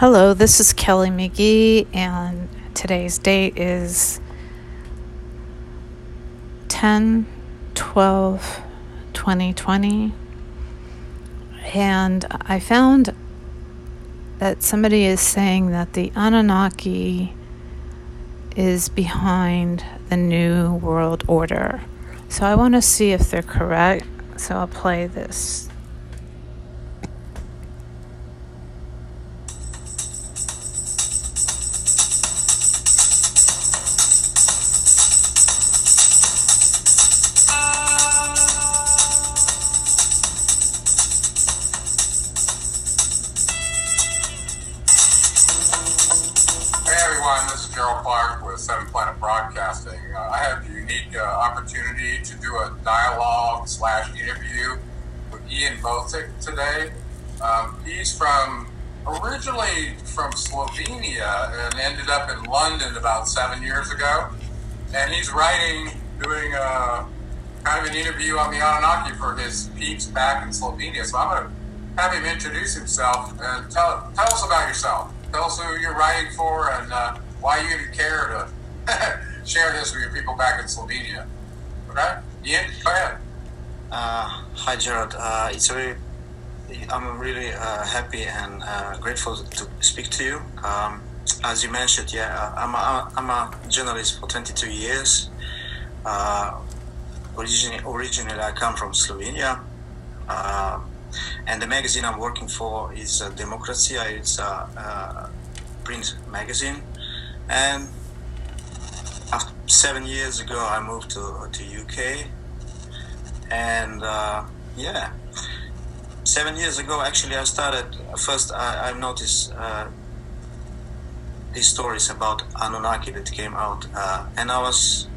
Hello, this is Kelly McGee, and today's date is 10 12 2020. And I found that somebody is saying that the Anunnaki is behind the New World Order. So I want to see if they're correct. So I'll play this. Botic today. Um, he's from originally from Slovenia and ended up in London about seven years ago. And he's writing, doing a kind of an interview on the Anunnaki for his peeps back in Slovenia. So I'm going to have him introduce himself and tell tell us about yourself. Tell us who you're writing for and uh, why you even care to share this with your people back in Slovenia. Okay, Ian, go ahead. Uh, hi Gerard, uh, it's very, I'm really uh, happy and uh, grateful to speak to you. Um, as you mentioned, yeah, uh, I'm a, I'm a journalist for 22 years. Uh, originally, originally, I come from Slovenia, and the magazine I'm working for is Demokracija. It's a print magazine, and after seven years ago, I moved to to UK, and uh, yeah, seven years ago, actually, I started first. I, I noticed uh, these stories about Anunnaki that came out, uh, and I was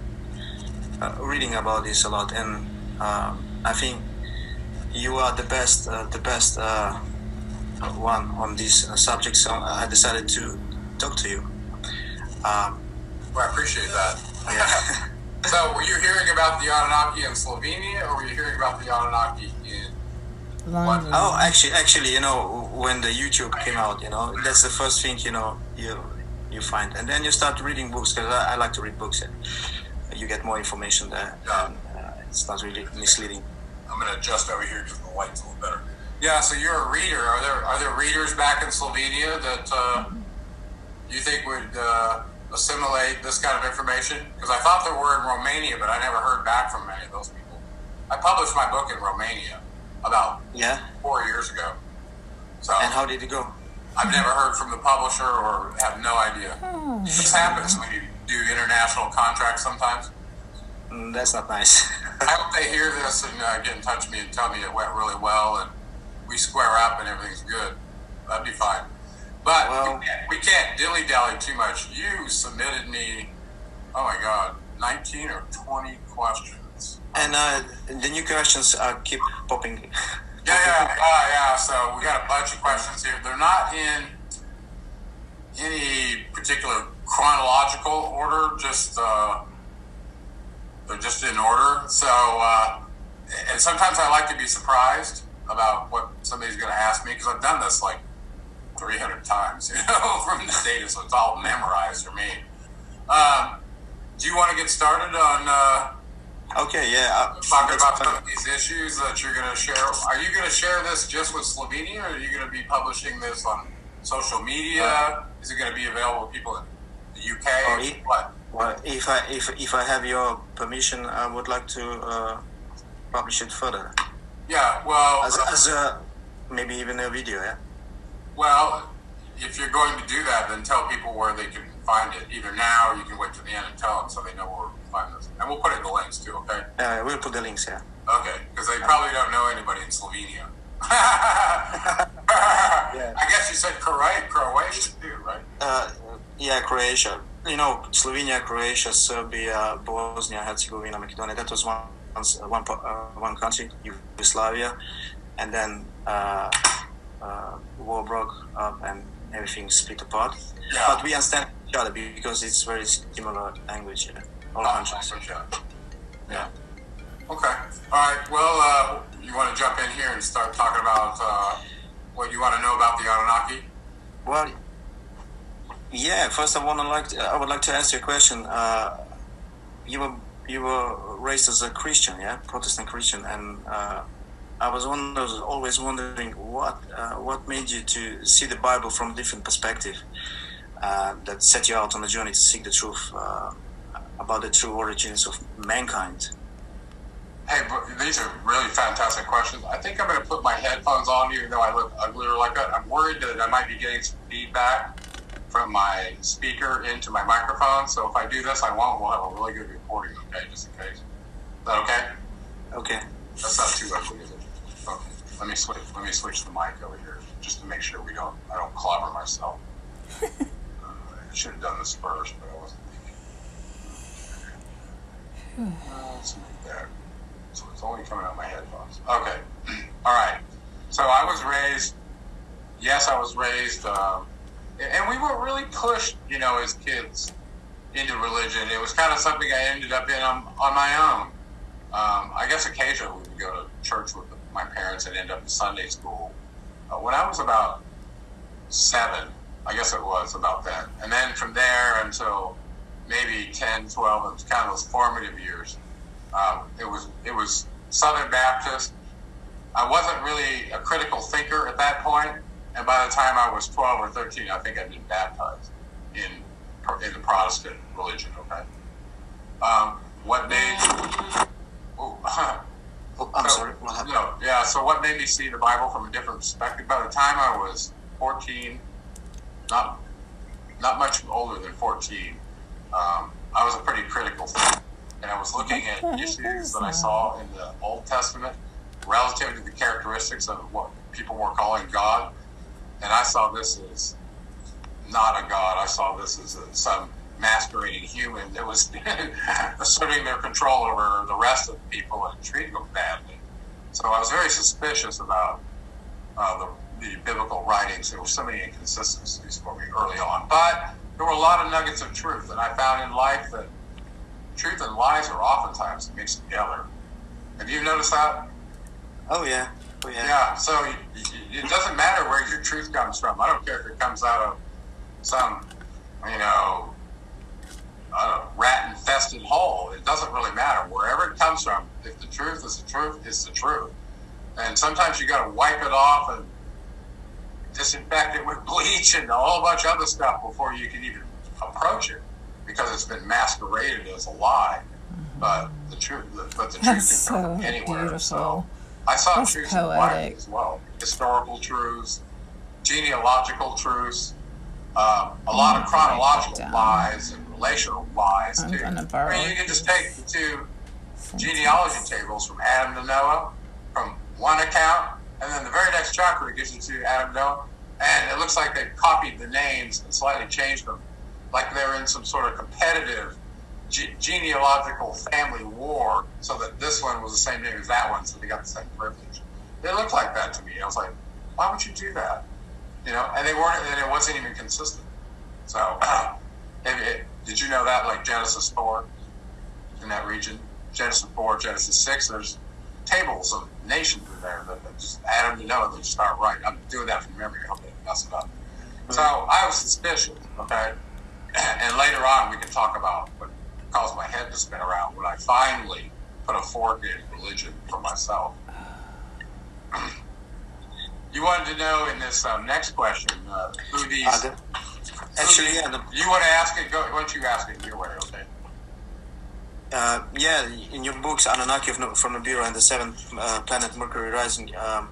uh, reading about this a lot, and uh, I think you are the best, uh, the best uh, one on this subject. So I decided to talk to you. Um, Well, I appreciate that. yeah. So, were you hearing about the Anunnaki in Slovenia, or were you hearing about the Anunnaki in? London. oh, actually, actually, you know, when the YouTube came out, you know, that's the first thing you know you you find, and then you start reading books because I, I like to read books. And you get more information there. And, uh, it's not really misleading. I'm going to adjust over here because the light's a little better. Yeah, so you're a reader. Are there are there readers back in Slovenia that uh, you think would uh, assimilate this kind of information? Because I thought there were in Romania, but I never heard back from any of those people. I published my book in Romania about Yeah. four years ago. So And how did it go? I've never heard from the publisher or have no idea. This happens when you do international contracts sometimes. Mm, that's not nice. I hope they hear this and uh, get in touch with me and tell me it went really well and we square up and everything's good. That'd be fine. But Well- we, can't, we can't dilly dally too much. You submitted me, oh my God, 19 or 20 questions. and uh, the new questions uh, keep popping. Yeah, yeah, uh, yeah. So we got a bunch of questions here. They're not in any particular chronological order. Just uh, they're just in order. So, uh, and sometimes I like to be surprised about what somebody's going to ask me because I've done this like 300 times, you know, from the data, so it's all memorized for me. Um, do you want to get started on? Uh, Okay, yeah. Uh, talking about some of these issues that you're going to share. Are you going to share this just with Slovenia, or are you going to be publishing this on social media? Is it going to be available to people in the UK? Oh, yeah. What? Well, if I if if I have your permission, I would like to uh, publish it further Yeah. Well, as as a maybe even a video. Yeah. Well, if you're going to do that, then tell people where they can find it. Either now, or you can wait to the end and tell them so they know where to find this. And we'll put in the links too. Okay. Uh, we'll put the links. Yeah. Okay, because they probably don't know anybody in Slovenia. yeah. I guess you said Croatia, Croatia too, right? Uh, yeah, Croatia. You know, Slovenia, Croatia, Serbia, Bosnia, Herzegovina, Macedonia. That was one one uh, one country, Yugoslavia, and then uh, uh, war broke up and everything split apart. Yeah. But we understand each other because it's very similar language. Yeah. All Oh, countries. okay. Yeah. Okay. All right. Well, uh, you want to jump in here and start talking about uh, what you want to know about the Anunnaki? Well, Yeah, first I want to like to, I would like to ask you a question. Uh, you were you were raised as a Christian, yeah, Protestant Christian, and uh, I was wonder, always wondering what uh, what made you to see the Bible from a different perspective uh, that set you out on a journey to seek the truth uh, about the true origins of mankind. Hey, these are really fantastic questions. I think I'm going to put my headphones on, even though I look uglier like that. I'm worried that I might be getting some feedback from my speaker into my microphone. So if I do this, I won't. We'll have a really good recording, okay, just in case. Is that okay? Okay. That's not too ugly, is it? Okay. Let me switch. Let me switch the mic over here, just to make sure we don't. I don't clobber myself. uh, I should have done this first, but I wasn't thinking. Uh, let's make that. So it's only coming out my headphones. Okay. All right. So I was raised. Yes, I was raised. Um, and we weren't really pushed, you know, as kids into religion. It was kind of something I ended up in on, on my own. Um, I guess occasionally we would go to church with my parents had ended up in Sunday school. Uh, when I was about seven, I guess it was about then. And then from there until maybe 10, 12, it was kind of those formative years. Um, it was it was Southern Baptist. I wasn't really a critical thinker at that point, and by the time I was 12 or 13, I think I'd been baptized in in the Protestant religion. Okay. Um, what made? Oh, I'm so, sorry. What happened? No, yeah. So what made me see the Bible from a different perspective? By the time I was 14, not not much older than 14, um, I was a pretty critical thinker, and I was looking at What the heck issues that I saw in the Old Testament relative to the characteristics of what people were calling God, and I saw this as not a God. I saw this as a, some masquerading human that was asserting their control over the rest of the people and treating them badly. So I was very suspicious about uh, the, the biblical writings. There were so many inconsistencies for me early on, but there were a lot of nuggets of truth, and I found in life that truth and lies are oftentimes mixed together. Have you noticed that? Oh yeah. Oh yeah. Yeah, so it doesn't matter where your truth comes from. I don't care if it comes out of some, you know, uh, rat infested hole. It doesn't really matter. Wherever it comes from, if the truth is the truth, it's the truth. And sometimes you got to wipe it off and disinfect it with bleach and a whole bunch of other stuff before you can even approach it because it's been masqueraded as a lie. But the truth, but the truth That's can come so from anywhere. beautiful. So I saw That's truths in the poetic. as well, historical truths, genealogical truths, um, a lot of chronological lies and relational lies I'm too. gonna borrow I mean, you can just take the two genealogy tables from Adam to Noah from one account, and then the very next chapter it gives you to Adam and Noah, and it looks like they copied the names and slightly changed them, like they're in some sort of competitive ge- genealogical family war, so that this one was the same name as that one, so they got the same privilege. It looked like that to me. I was like, why would you do that? You know, and they weren't, and it wasn't even consistent. So, if it, did you know that, like Genesis four, in that region, Genesis four, Genesis six, there's tables of nations in there that, that just Adam to Noah, they just not right. I'm doing that from memory. I hope didn't mess it up. So I was suspicious. Okay, and later on we can talk about what caused my head to spin around when I finally put a fork in religion for myself. You wanted to know in this um, next question uh, who these. The- actually, yeah. The, You want to ask it? Go. Why don't you ask it your way? Okay. uh, yeah, in your books, Anunnaki of No- from Nibiru and the Seventh uh, Planet Mercury Rising, um,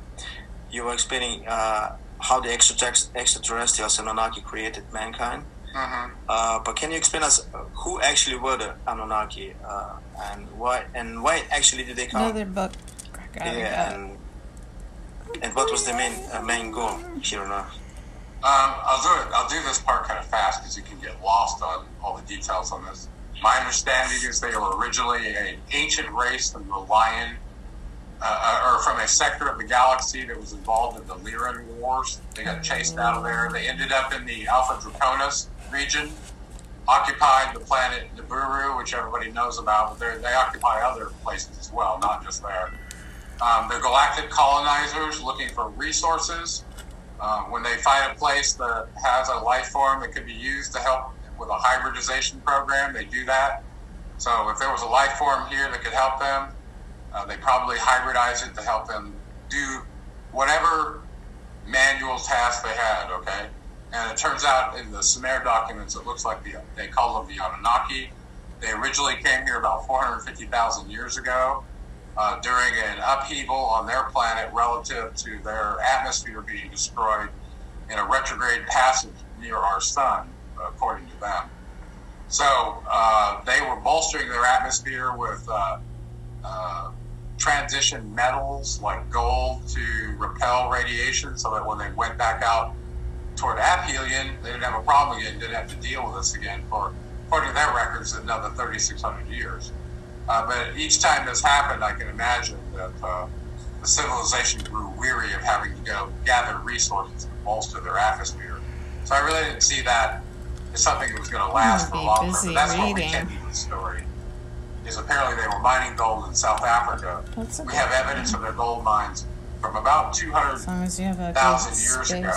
you were explaining uh, how the extraterrestrials Anunnaki created mankind. Mm-hmm. Uh, but can you explain us uh, who actually were the Anunnaki uh, and why and why actually did they come? Another book. Yeah, and, and what was the main uh, main goal here on Earth? Um, I'll do it. I'll do this part kind of fast because you can get lost on all the details on this. My understanding is they were originally an ancient race from the Lion, uh, uh, or from a sector of the galaxy that was involved in the Lyran Wars. They got chased out of there. They ended up in the Alpha Draconis region, occupied the planet Nibiru, which everybody knows about, but they occupy other places as well, not just there. Um, they're galactic colonizers looking for resources Uh, when they find a place that has a life form that could be used to help with a hybridization program, they do that. So if there was a life form here that could help them, uh, they probably hybridize it to help them do whatever manual task they had. Okay, and it turns out in the Sumer documents, it looks like the, they call them the Anunnaki. They originally came here about 450,000 years ago uh, during an upheaval on their planet relative to their atmosphere being destroyed in a retrograde passage near our sun, according to them. So uh, they were bolstering their atmosphere with uh, uh, transition metals like gold to repel radiation so that when they went back out toward aphelion, they didn't have a problem again, didn't have to deal with this again for, according to their records, another 3,600 years. Uh, but each time this happened, I can imagine that uh, the civilization grew weary of having to go gather resources to bolster their atmosphere. So I really didn't see that as something that was going to last for long. But that's reading. what we can do the story. Is apparently they were mining gold in South Africa. Okay. We have evidence of their gold mines from about 200,000 years ago,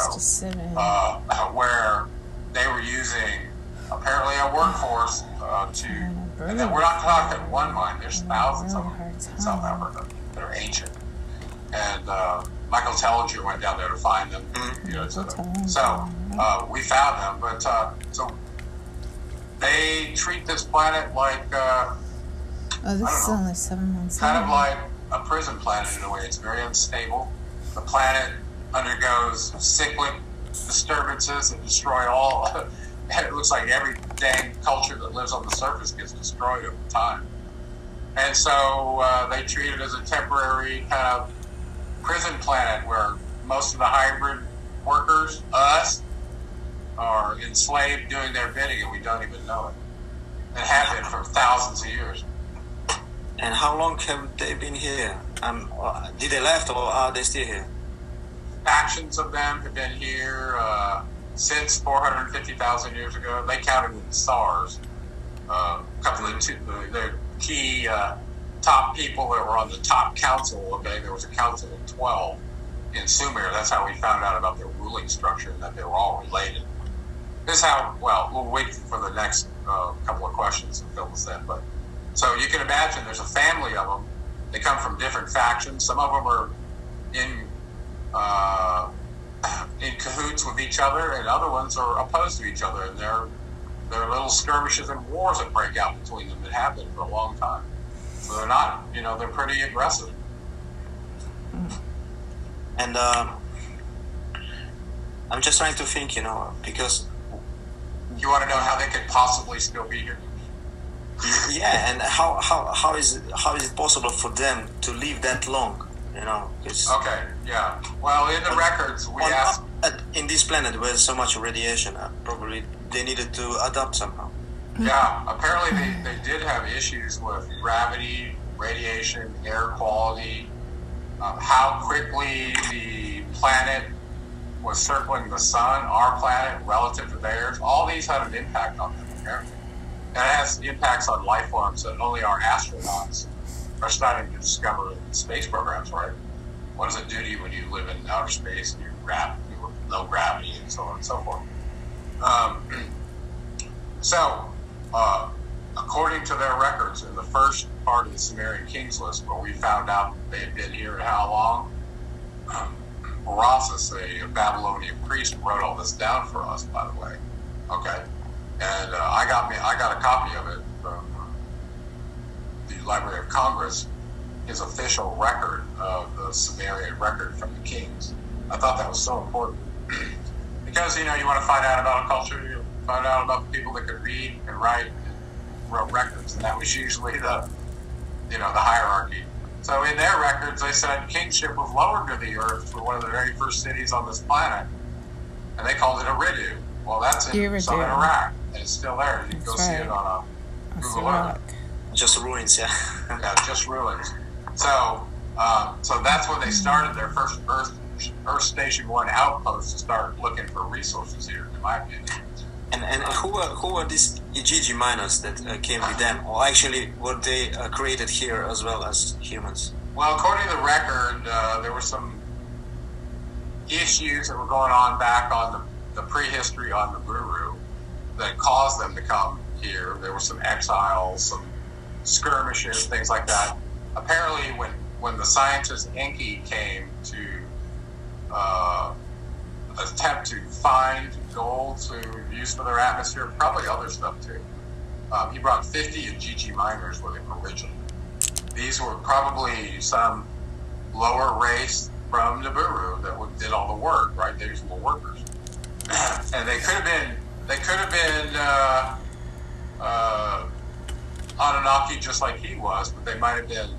uh, where they were using apparently a workforce uh, to and then we're not talking one mine. There's thousands of them in South Africa that are ancient. And uh, Michael Tellinger went down there to find them. Mm-hmm. You know, so, so uh, we found them. But uh, so they treat this planet like uh, oh, this is know, only seven months. Kind of like a prison planet in a way. It's very unstable. The planet undergoes cyclic disturbances that destroy all it looks like every dang culture that lives on the surface gets destroyed over time. And so uh, they treat it as a temporary kind of prison planet where most of the hybrid workers, us, are enslaved doing their bidding and we don't even know it. It been for thousands of years. And how long have they been here? Um, did they left or are they still here? Factions of them have been here. Uh, since 450,000 years ago. They counted the stars. Uh, a couple of two, the key uh, top people that were on the top council. Okay, there was a council of 12 in Sumer. That's how we found out about their ruling structure and that they were all related. This is how. Well, we'll wait for the next uh, couple of questions to fill this in. But so you can imagine there's a family of them. They come from different factions. Some of them are in uh, in cahoots with each other, and other ones are opposed to each other. And there, there are little skirmishes and wars that break out between them that have been for a long time. So they're not, you know, they're pretty aggressive. And uh, I'm just trying to think, you know, because you want to know how they could possibly still be here. Yeah, and how, how, how is it, how is it possible for them to live that long? You know, okay, yeah. Well, in the records, we asked in this planet where so much radiation, uh, probably they needed to adapt somehow. Yeah, apparently they, they did have issues with gravity, radiation, air quality, uh, how quickly the planet was circling the sun, our planet, relative to theirs. All these had an impact on them, apparently. And it has impacts on life forms that only our astronauts starting to discover space programs, right? What does it do to you when you live in outer space and you're gra- low gravity and so on and so forth? Um, so, uh, according to their records, in the first part of the Sumerian Kings list, where we found out they had been here and how long, um, a Babylonian priest, wrote all this down for us. By the way, okay, and uh, I got me, I got a copy of it from Library of Congress his official record of the Sumerian record from the kings. I thought that was so important because you know you want to find out about a culture, you find out about the people that could read and write and wrote records, and that was usually the you know the hierarchy. So in their records, they said kingship was lowered to the earth for one of the very first cities on this planet, and they called it Eridu. Well, that's in southern Iraq, and it's still there. You can go right. see it on uh, a Google Earth. Just ruins, yeah. yeah, just ruins. So, uh, so that's when they started their first Earth, Earth Station One outpost to start looking for resources here, in my opinion. And, and who were who were these Igigi miners that uh, came with them, or actually were they uh, created here as well as humans? Well, according to the record, uh, there were some issues that were going on back on the, the prehistory on Nibiru that caused them to come here. There were some exiles, some skirmishes, things like that. Apparently, when when the scientist Enki came to uh, attempt to find gold to use for their atmosphere, probably other stuff too. Um, he brought 50 Igigi miners with him originally. These were probably some lower race from Nibiru that did all the work, right? They were workers, and they could have been they could have been uh, uh, Anunnaki just like he was, but they might have been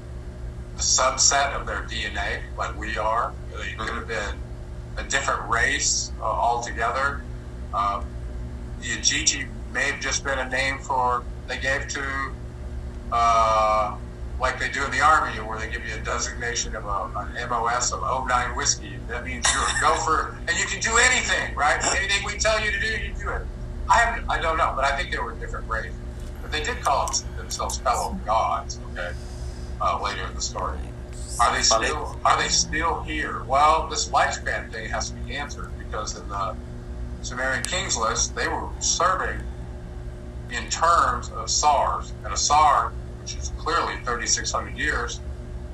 a subset of their DNA, like we are. They could have been a different race uh, altogether. Um, the Igigi may have just been a name for they gave to, uh, like they do in the army, where they give you a designation of a, an MOS of 09 whiskey. That means you're a gopher, and you can do anything, right? Anything we tell you to do, you do it. I I don't know, but I think they were different races. They did call themselves fellow gods. Okay, uh, later in the story. Are they still are they still here? Well, this lifespan thing has to be answered because in the Sumerian kings list, they were serving in terms of SARS, and a SAR, which is clearly 3,600 years,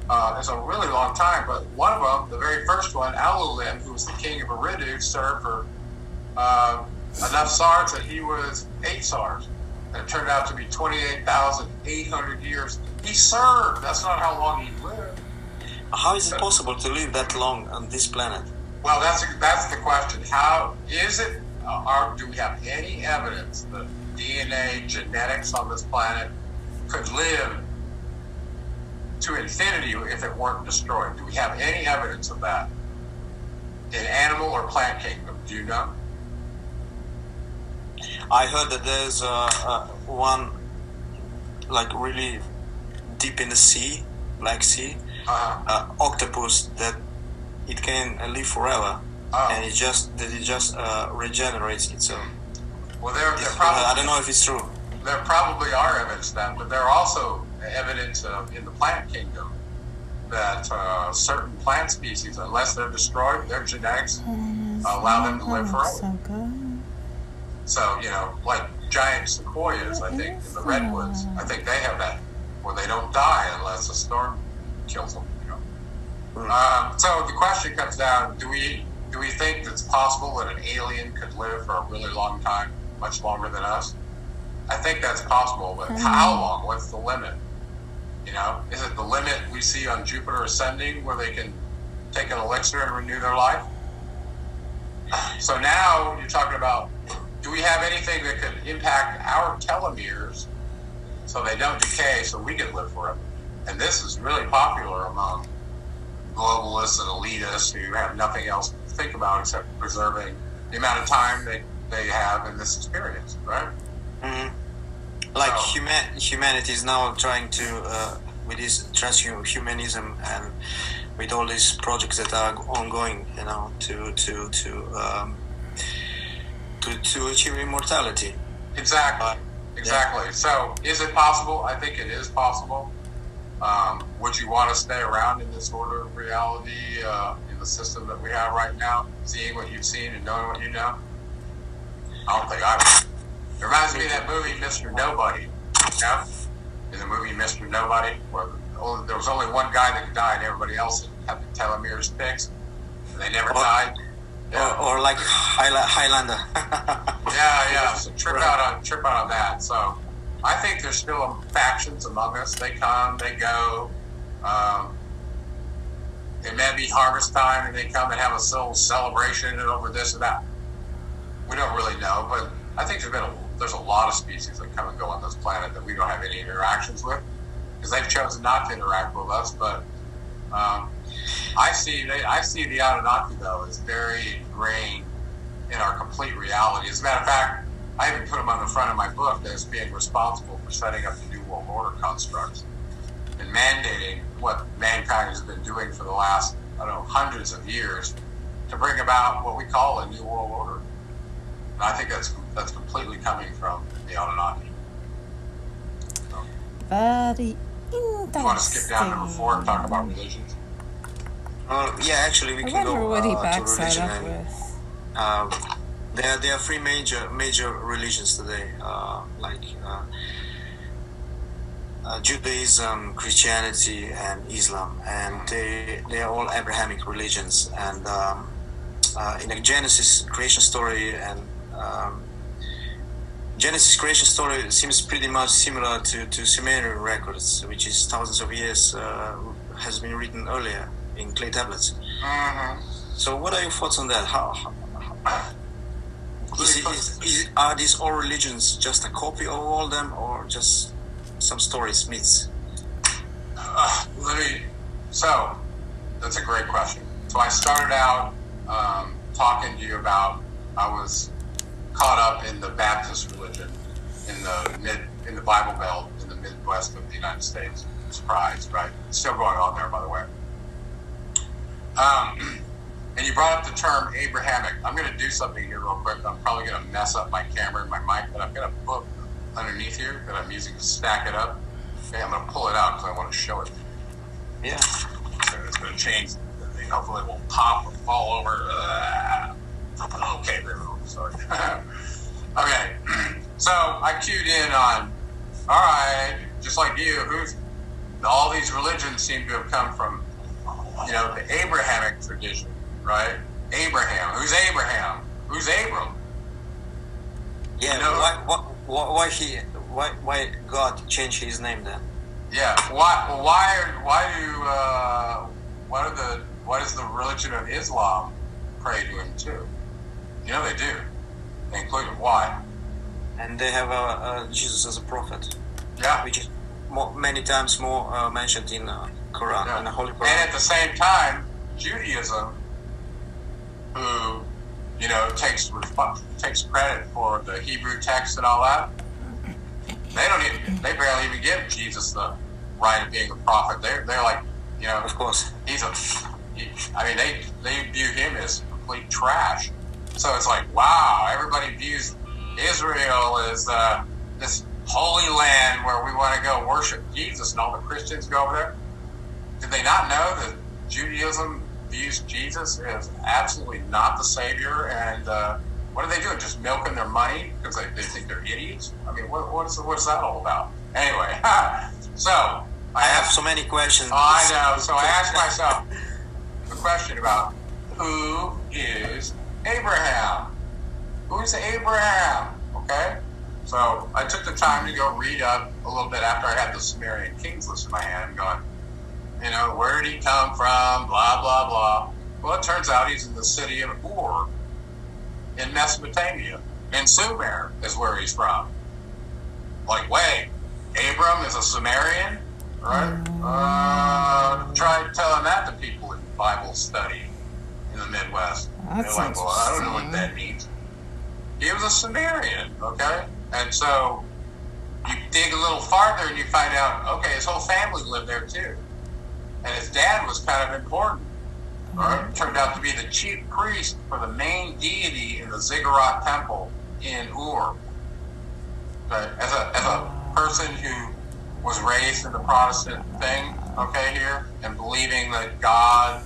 uh, is a really long time. But one of them, the very first one, Alulim, who was the king of Eridu, served for uh, enough SARS that he was eight SARS. And it turned out to be 28,800 years. He served. That's not how long he lived. How is it possible to live that long on this planet? Well, that's that's the question. How is it? Uh, are, do we have any evidence that DNA genetics on this planet could live to infinity if it weren't destroyed? Do we have any evidence of that in animal or plant kingdom? Do you know? I heard that there's uh, uh, one like really deep in the sea, Black Sea, uh-huh. uh, octopus that it can live forever, oh. and it just that it just uh, regenerates itself. Well, there, there probably I don't know if it's true. There probably are evidence that, but there are also evidence in the plant kingdom that uh, certain plant species, unless they're destroyed, their genetics allow them to live forever. So good. So you know, like giant sequoias, I think in the redwoods, I think they have that where they don't die unless a storm kills them. You know? Um, so the question comes down: Do we do we think it's possible that an alien could live for a really long time, much longer than us? I think that's possible, but mm-hmm. how long? What's the limit? You know, is it the limit we see on Jupiter ascending, where they can take an elixir and renew their life? So now you're talking about: Do we have anything that could impact our telomeres so they don't decay, so we can live forever? and this is really popular among globalists and elitists who have nothing else to think about except preserving the amount of time they, they have in this experience, right? Mm-hmm. Like so, human, humanity is now trying to, uh, with this transhumanism and with all these projects that are ongoing, you know, to to to um, to, to achieve immortality. Exactly. Exactly. Yeah. So, is it possible? I think it is possible. Um, would you want to stay around in this order of reality uh, in the system that we have right now, seeing what you've seen and knowing what you know? I don't think I would. It reminds me of that movie, Mr. Nobody. Yeah? In the movie Mr. Nobody, where there was only one guy that could die and everybody else had the telomeres fixed. And they never died. Yeah. Or, like Highlander. yeah, yeah. So trip right. out on trip out on that. So I think there's still factions among us. They come, they go. Um, it may be harvest time, and they come and have a little celebration and over this and that. We don't really know, but I think there's been a, there's a lot of species that come and go on this planet that we don't have any interactions with because they've chosen not to interact with us. But um, I see they, I see the Anunnaki though as very ingrained in our complete reality. As a matter of fact, I even put them on the front of my book as being responsible for setting up the New World Order constructs and mandating what mankind has been doing for the last, I don't know, hundreds of years to bring about what we call a New World Order. And I think that's that's completely coming from the Anunnaki. So, Very interesting. You want to skip down number four and talk about religions? Well, yeah, actually, we I can go what he uh, to backs that religion. and, with. uh, there, there are three major major religions today, uh, like uh, uh, Judaism, Christianity, and Islam, and they they are all Abrahamic religions. And um, uh, in the Genesis creation story and um, Genesis creation story seems pretty much similar to, to Sumerian records, which is thousands of years uh, has been written earlier in clay tablets. Mm-hmm. So, what are your thoughts on that? How, how, is it, is, is, are these all religions just a copy of all them, or just some stories, myths? Uh, let me. So, that's a great question. So I started out um, talking to you about I was caught up in the Baptist religion in the mid in the Bible Belt in the Midwest of the United States. Surprise, right? Still going on there, by the way. Um, and you brought up the term Abrahamic. I'm going to do something here real quick. I'm probably going to mess up my camera and my mic, but I've got a book underneath here that I'm using to stack it up. Okay, I'm going to pull it out because I want to show it. Yeah. So it's going to change. the thing. Hopefully, it won't pop or fall over. Uh, okay, there we go. Sorry. okay, so I cued in on. All right, just like you, who's all these religions seem to have come from, you know, the Abrahamic tradition, right? Abraham. Who's Abraham? Who's Abram? Yeah. No. Why, why, why, why he, why, why God changed his name then? Yeah. Why? Why? Are, why do? Uh, what are the? What is the religion of Islam pray to him too? You know they do. They include him. Why? And they have uh, uh, Jesus as a prophet, Yeah. which is more, many times more uh, mentioned in uh, Quran, yeah. in the Holy And at the same time, Judaism, who you know takes takes credit for the Hebrew text and all that, they don't even. They barely even give Jesus the right of being a prophet. They're they're like, you know, Of course. he's a. He, I mean, they they view him as complete trash. So it's like, wow, everybody views Israel as uh, this holy land where we want to go worship Jesus, and all the Christians go over there. Did they not know that Judaism views Jesus as absolutely not the Savior? And uh, what are they doing? Just milking their money because they, they think they're idiots? I mean, what, what's what's that all about? Anyway, so I I have so many questions. I know. So I asked myself the question about who is Abraham? Who's Abraham? Okay. So I took the time to go read up a little bit after I had the Sumerian kings list in my hand, going, you know, where did he come from? Blah blah blah. Well, it turns out he's in the city of Ur in Mesopotamia, and Sumer is where he's from. Like, wait, Abram is a Sumerian? Right? Uh, try telling that to people in Bible study in the Midwest. That's They're like, well, I don't know what that means. He was a Sumerian, okay? And so you dig a little farther and you find out, okay, his whole family lived there too. And his dad was kind of important. Right? Mm-hmm. Turned out to be the chief priest for the main deity in the Ziggurat temple in Ur. Okay? As a, as a person who was raised in the Protestant thing, okay, here, and believing that God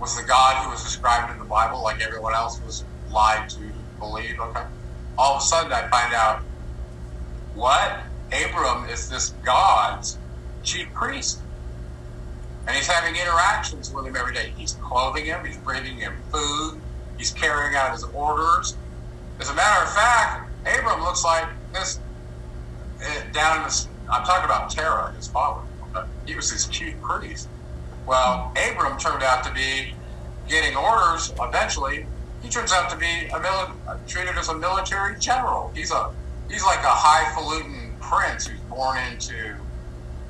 was the God who was described in the Bible, like everyone else was lied to believe, okay? All of a sudden I find out, what? Abram is this God's chief priest. And he's having interactions with him every day. He's clothing him, he's bringing him food, he's carrying out his orders. As a matter of fact, Abram looks like this uh, down in this. I'm talking about Terah, his father. He was his chief priest. Well, Abram turned out to be getting orders eventually. He turns out to be a mili- treated as a military general. He's a he's like a highfalutin prince who's born into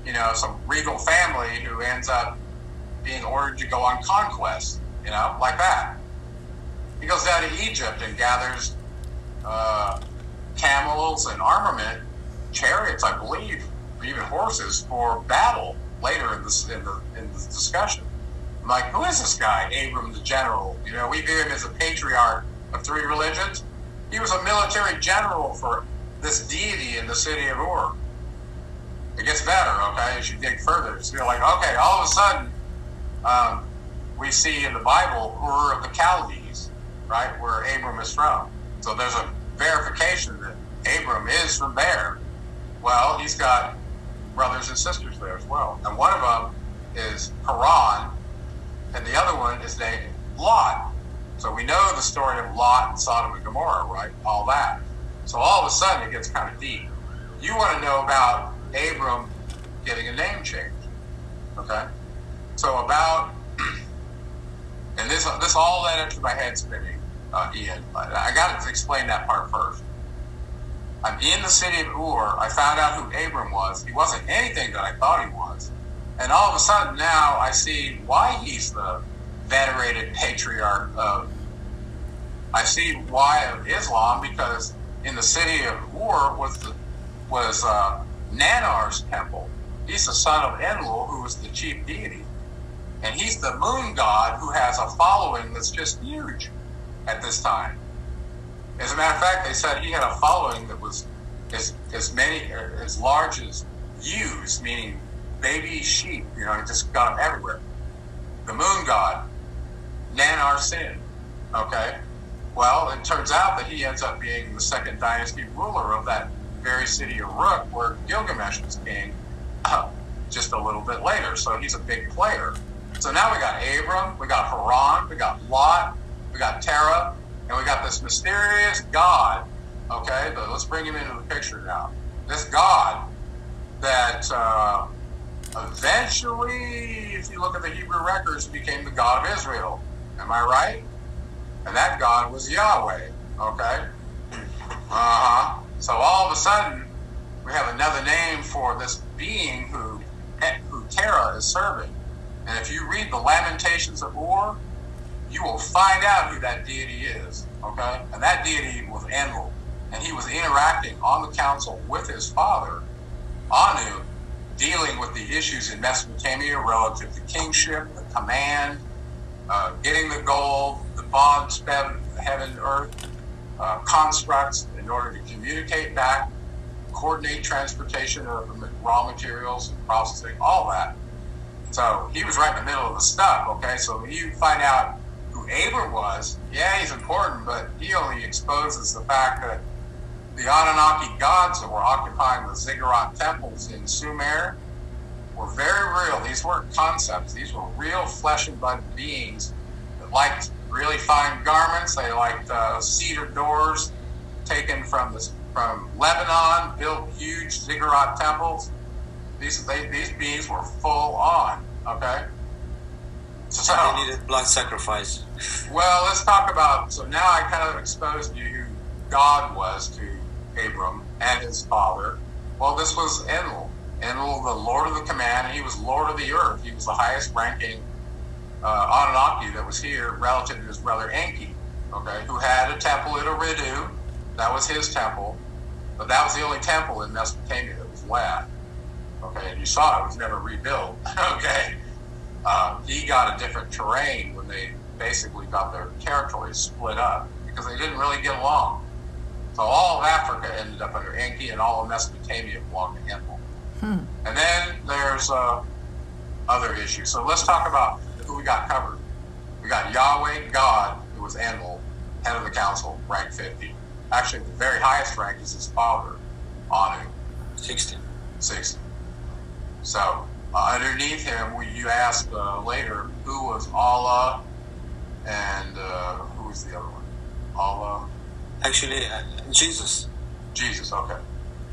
you know some regal family who ends up being ordered to go on conquest. You know, like that. He goes down to Egypt and gathers uh, camels and armament, chariots, I believe, or even horses for battle later in this in the in this discussion. I'm like, who is this guy, Abram the general? You know, we view him as a patriarch of three religions. He was a military general for this deity in the city of Ur. It gets better, okay, as you dig further. So you're like, okay, all of a sudden, um, we see in the Bible Ur of the Chaldees, right, where Abram is from. So there's a verification that Abram is from there. Well, he's got brothers and sisters there as well. And one of them is Haran, and the other one is named Lot. So we know the story of Lot and Sodom and Gomorrah, right? All that. So all of a sudden it gets kind of deep. You want to know about Abram getting a name change. Okay? So about and this this all led into my head spinning, uh, Ian. I got to explain that part first. I'm in the city of Ur. I found out who Abram was. He wasn't anything that I thought he was. And all of a sudden now I see why he's the venerated patriarch of. I see why of Islam because in the city of Ur was the, was uh, Nannar's temple. He's the son of Enlil, who was the chief deity. And he's the moon god who has a following that's just huge at this time. As a matter of fact, they said he had a following that was as, as many, as large as ewes, meaning baby sheep. You know, he just got them everywhere. The moon god, Nannar Sin. Okay? Well, it turns out that he ends up being the second dynasty ruler of that very city of Uruk, where Gilgamesh was king, uh, just a little bit later. So he's a big player. So now we got Abram, we got Haran, we got Lot, we got Terah, and we got this mysterious God. Okay, but let's bring him into the picture now. This God that uh, eventually, if you look at the Hebrew records, became the God of Israel. Am I right? And that God was Yahweh. Okay? Uh huh. So all of a sudden, we have another name for this being who, who Terah is serving. And if you read the Lamentations of Ur, you will find out who that deity is. Okay? And that deity was Enlil. And he was interacting on the council with his father, Anu, dealing with the issues in Mesopotamia relative to kingship, the command, uh, getting the gold, the bonds, heaven, earth, uh, constructs in order to communicate back, coordinate transportation of raw materials and processing, all that. So he was right in the middle of the stuff, okay? So you find out who Abram was, yeah, he's important, but he only exposes the fact that the Anunnaki gods that were occupying the ziggurat temples in Sumer were very real. These weren't concepts. These were real flesh and blood beings that liked really fine garments. They liked uh, cedar doors taken from the, from Lebanon, built huge ziggurat temples. These they, these beings were full on. Okay. So they needed blood sacrifice. well, let's talk about. So now I kind of exposed you who God was to Abram and his father. Well, this was Enlil. Enlil, the Lord of the Command. He was Lord of the Earth. He was the highest ranking uh, Anunnaki that was here relative to his brother Enki, okay, who had a temple at Eridu. That was his temple. But that was the only temple in Mesopotamia that was left. Okay, and you saw it was never rebuilt. okay. Uh, he got a different terrain when they basically got their territories split up because they didn't really get along. So all of Africa ended up under Enki, and all of Mesopotamia belonged to Enlil. Hmm. And then there's uh, other issues. So let's talk about who we got covered. We got Yahweh, God, who was Enlil, head of the council, rank 50. Actually, the very highest rank is his father, Anu. 60. 60. So uh, underneath him, we, you asked uh, later who was Allah and uh, who was the other one? Allah. Actually, uh, Jesus. Jesus, okay.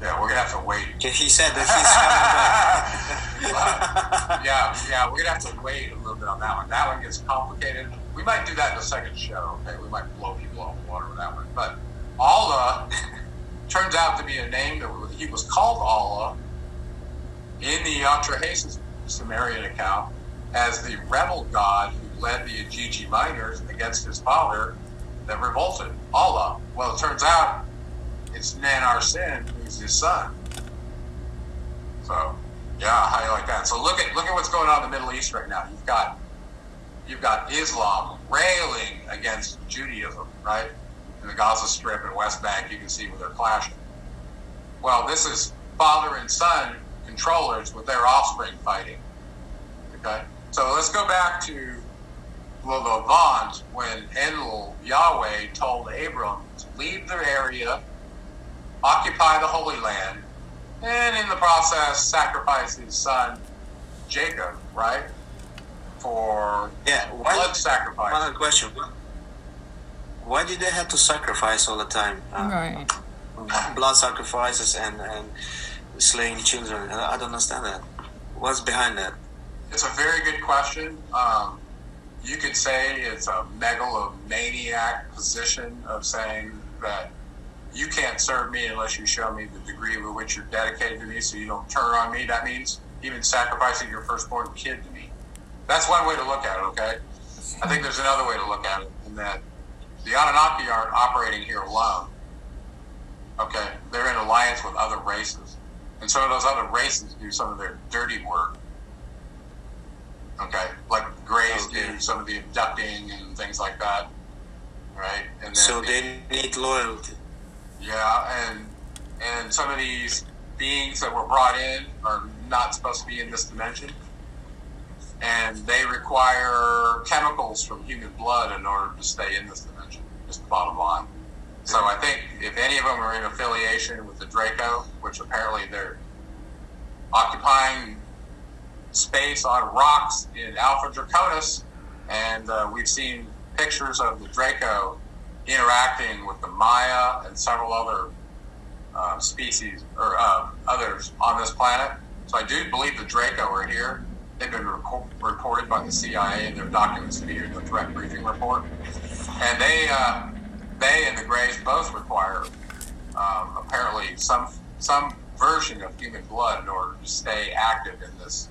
Yeah, we're gonna have to wait. He said that he's coming back. uh, yeah, yeah, we're gonna have to wait a little bit on that one. That one gets complicated. We might do that in the second show. Okay, we might blow people off the water with that one. But Allah turns out to be a name that he was called Allah in the Atrahasis Sumerian account as the rebel god who led the Igigi miners against his father that revolted. Allah. Well, it turns out it's Nannar Sin who's his son. So, yeah, how you like that? So look at look at what's going on in the Middle East right now. You've got you've got Islam railing against Judaism, right? In the Gaza Strip and West Bank, you can see where they're clashing. Well, this is father and son controllers with their offspring fighting. Okay, so let's go back to Levant when Enlil, Yahweh, told Abram to leave their area, occupy the Holy Land, and in the process sacrifice his son Jacob, right? For Yeah. Blood sacrifice. One question. Why did they have to sacrifice all the time? Uh, Right. Blood sacrifices and, and slaying children. I I don't understand that. What's behind that? It's a very good question. Um, you could say it's a megalomaniac position of saying that you can't serve me unless you show me the degree with which you're dedicated to me so you don't turn on me. That means even sacrificing your firstborn kid to me. That's one way to look at it, okay? I think there's another way to look at it in that the Anunnaki aren't operating here alone. Okay? They're in alliance with other races. And some of those other races do some of their dirty work. Okay? Like Greys Okay. do some of the abducting and things like that. Right? And then So they need loyalty. yeah, and and some of these beings that were brought in are not supposed to be in this dimension, and they require chemicals from human blood in order to stay in this dimension. The bottom line. So I think if any of them are in affiliation with the Draco, which apparently they're occupying space on rocks in Alpha Draconis, and uh, we've seen pictures of the Draco interacting with the Maya and several other uh, species or uh, others on this planet. So I do believe the Draco are here. They've been reco- reported by the CIA in their documents be the threat briefing report. And they, uh, they and the Greys both require um, apparently some some version of human blood in order to stay active in this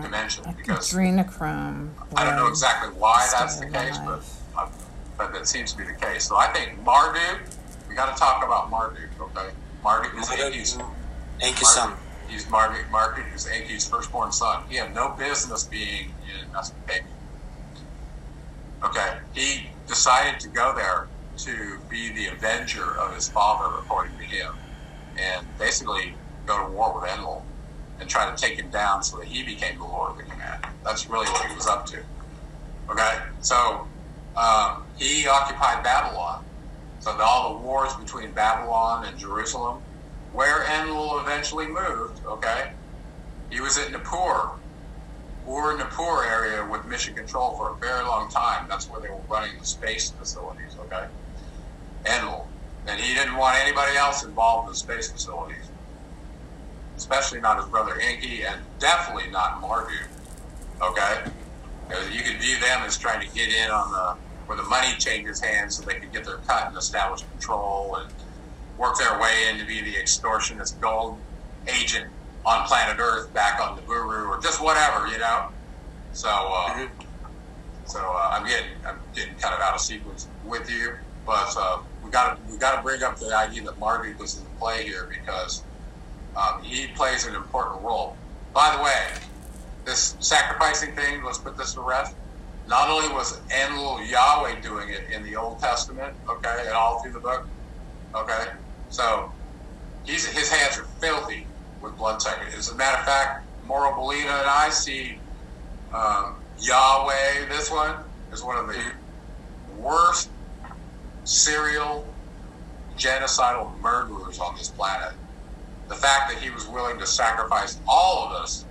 dimension. Because Adrenochrome. I don't know exactly why that's the stay case, but uh, but that seems to be the case. So I think Marduk. We got to talk about Marduk, okay? Marduk is Enki's. Enki son. He's Marduk. Marduk is Enki's firstborn son. He had no business being in Mesopotamia. Okay, he decided to go there to be the avenger of his father, according to him, and basically go to war with Enlil and try to take him down so that he became the lord of the command. That's really what he was up to. Okay, so um, he occupied Babylon. So all the wars between Babylon and Jerusalem, where Enlil eventually moved. Okay, he was at Nippur, Ur poor area with mission control for a very long time. That's where they were running the space facilities. Okay, Enlil, and he didn't want anybody else involved in the space facilities, especially not his brother Enki and definitely not Marduk. Okay, you could view them as trying to get in on the where the money changes hands so they could get their cut and establish control and work their way in to be the extortionist gold agent on planet Earth back on the Guru or just whatever, you know. So, uh, so uh, I'm getting I'm getting kind of out of sequence with you, but uh, we got to we got to bring up the idea that Marduk was in play here because um, he plays an important role. By the way, this sacrificing thing, let's put this to rest. Not only was Enlil Yahweh doing it in the Old Testament, okay, and all through the book, okay, so he's his hands are filthy with blood sacrifice. As a matter of fact, Mauro Biglino and I see um, Yahweh. This one is one of the worst serial genocidal murderers on this planet. The fact that he was willing to sacrifice all of us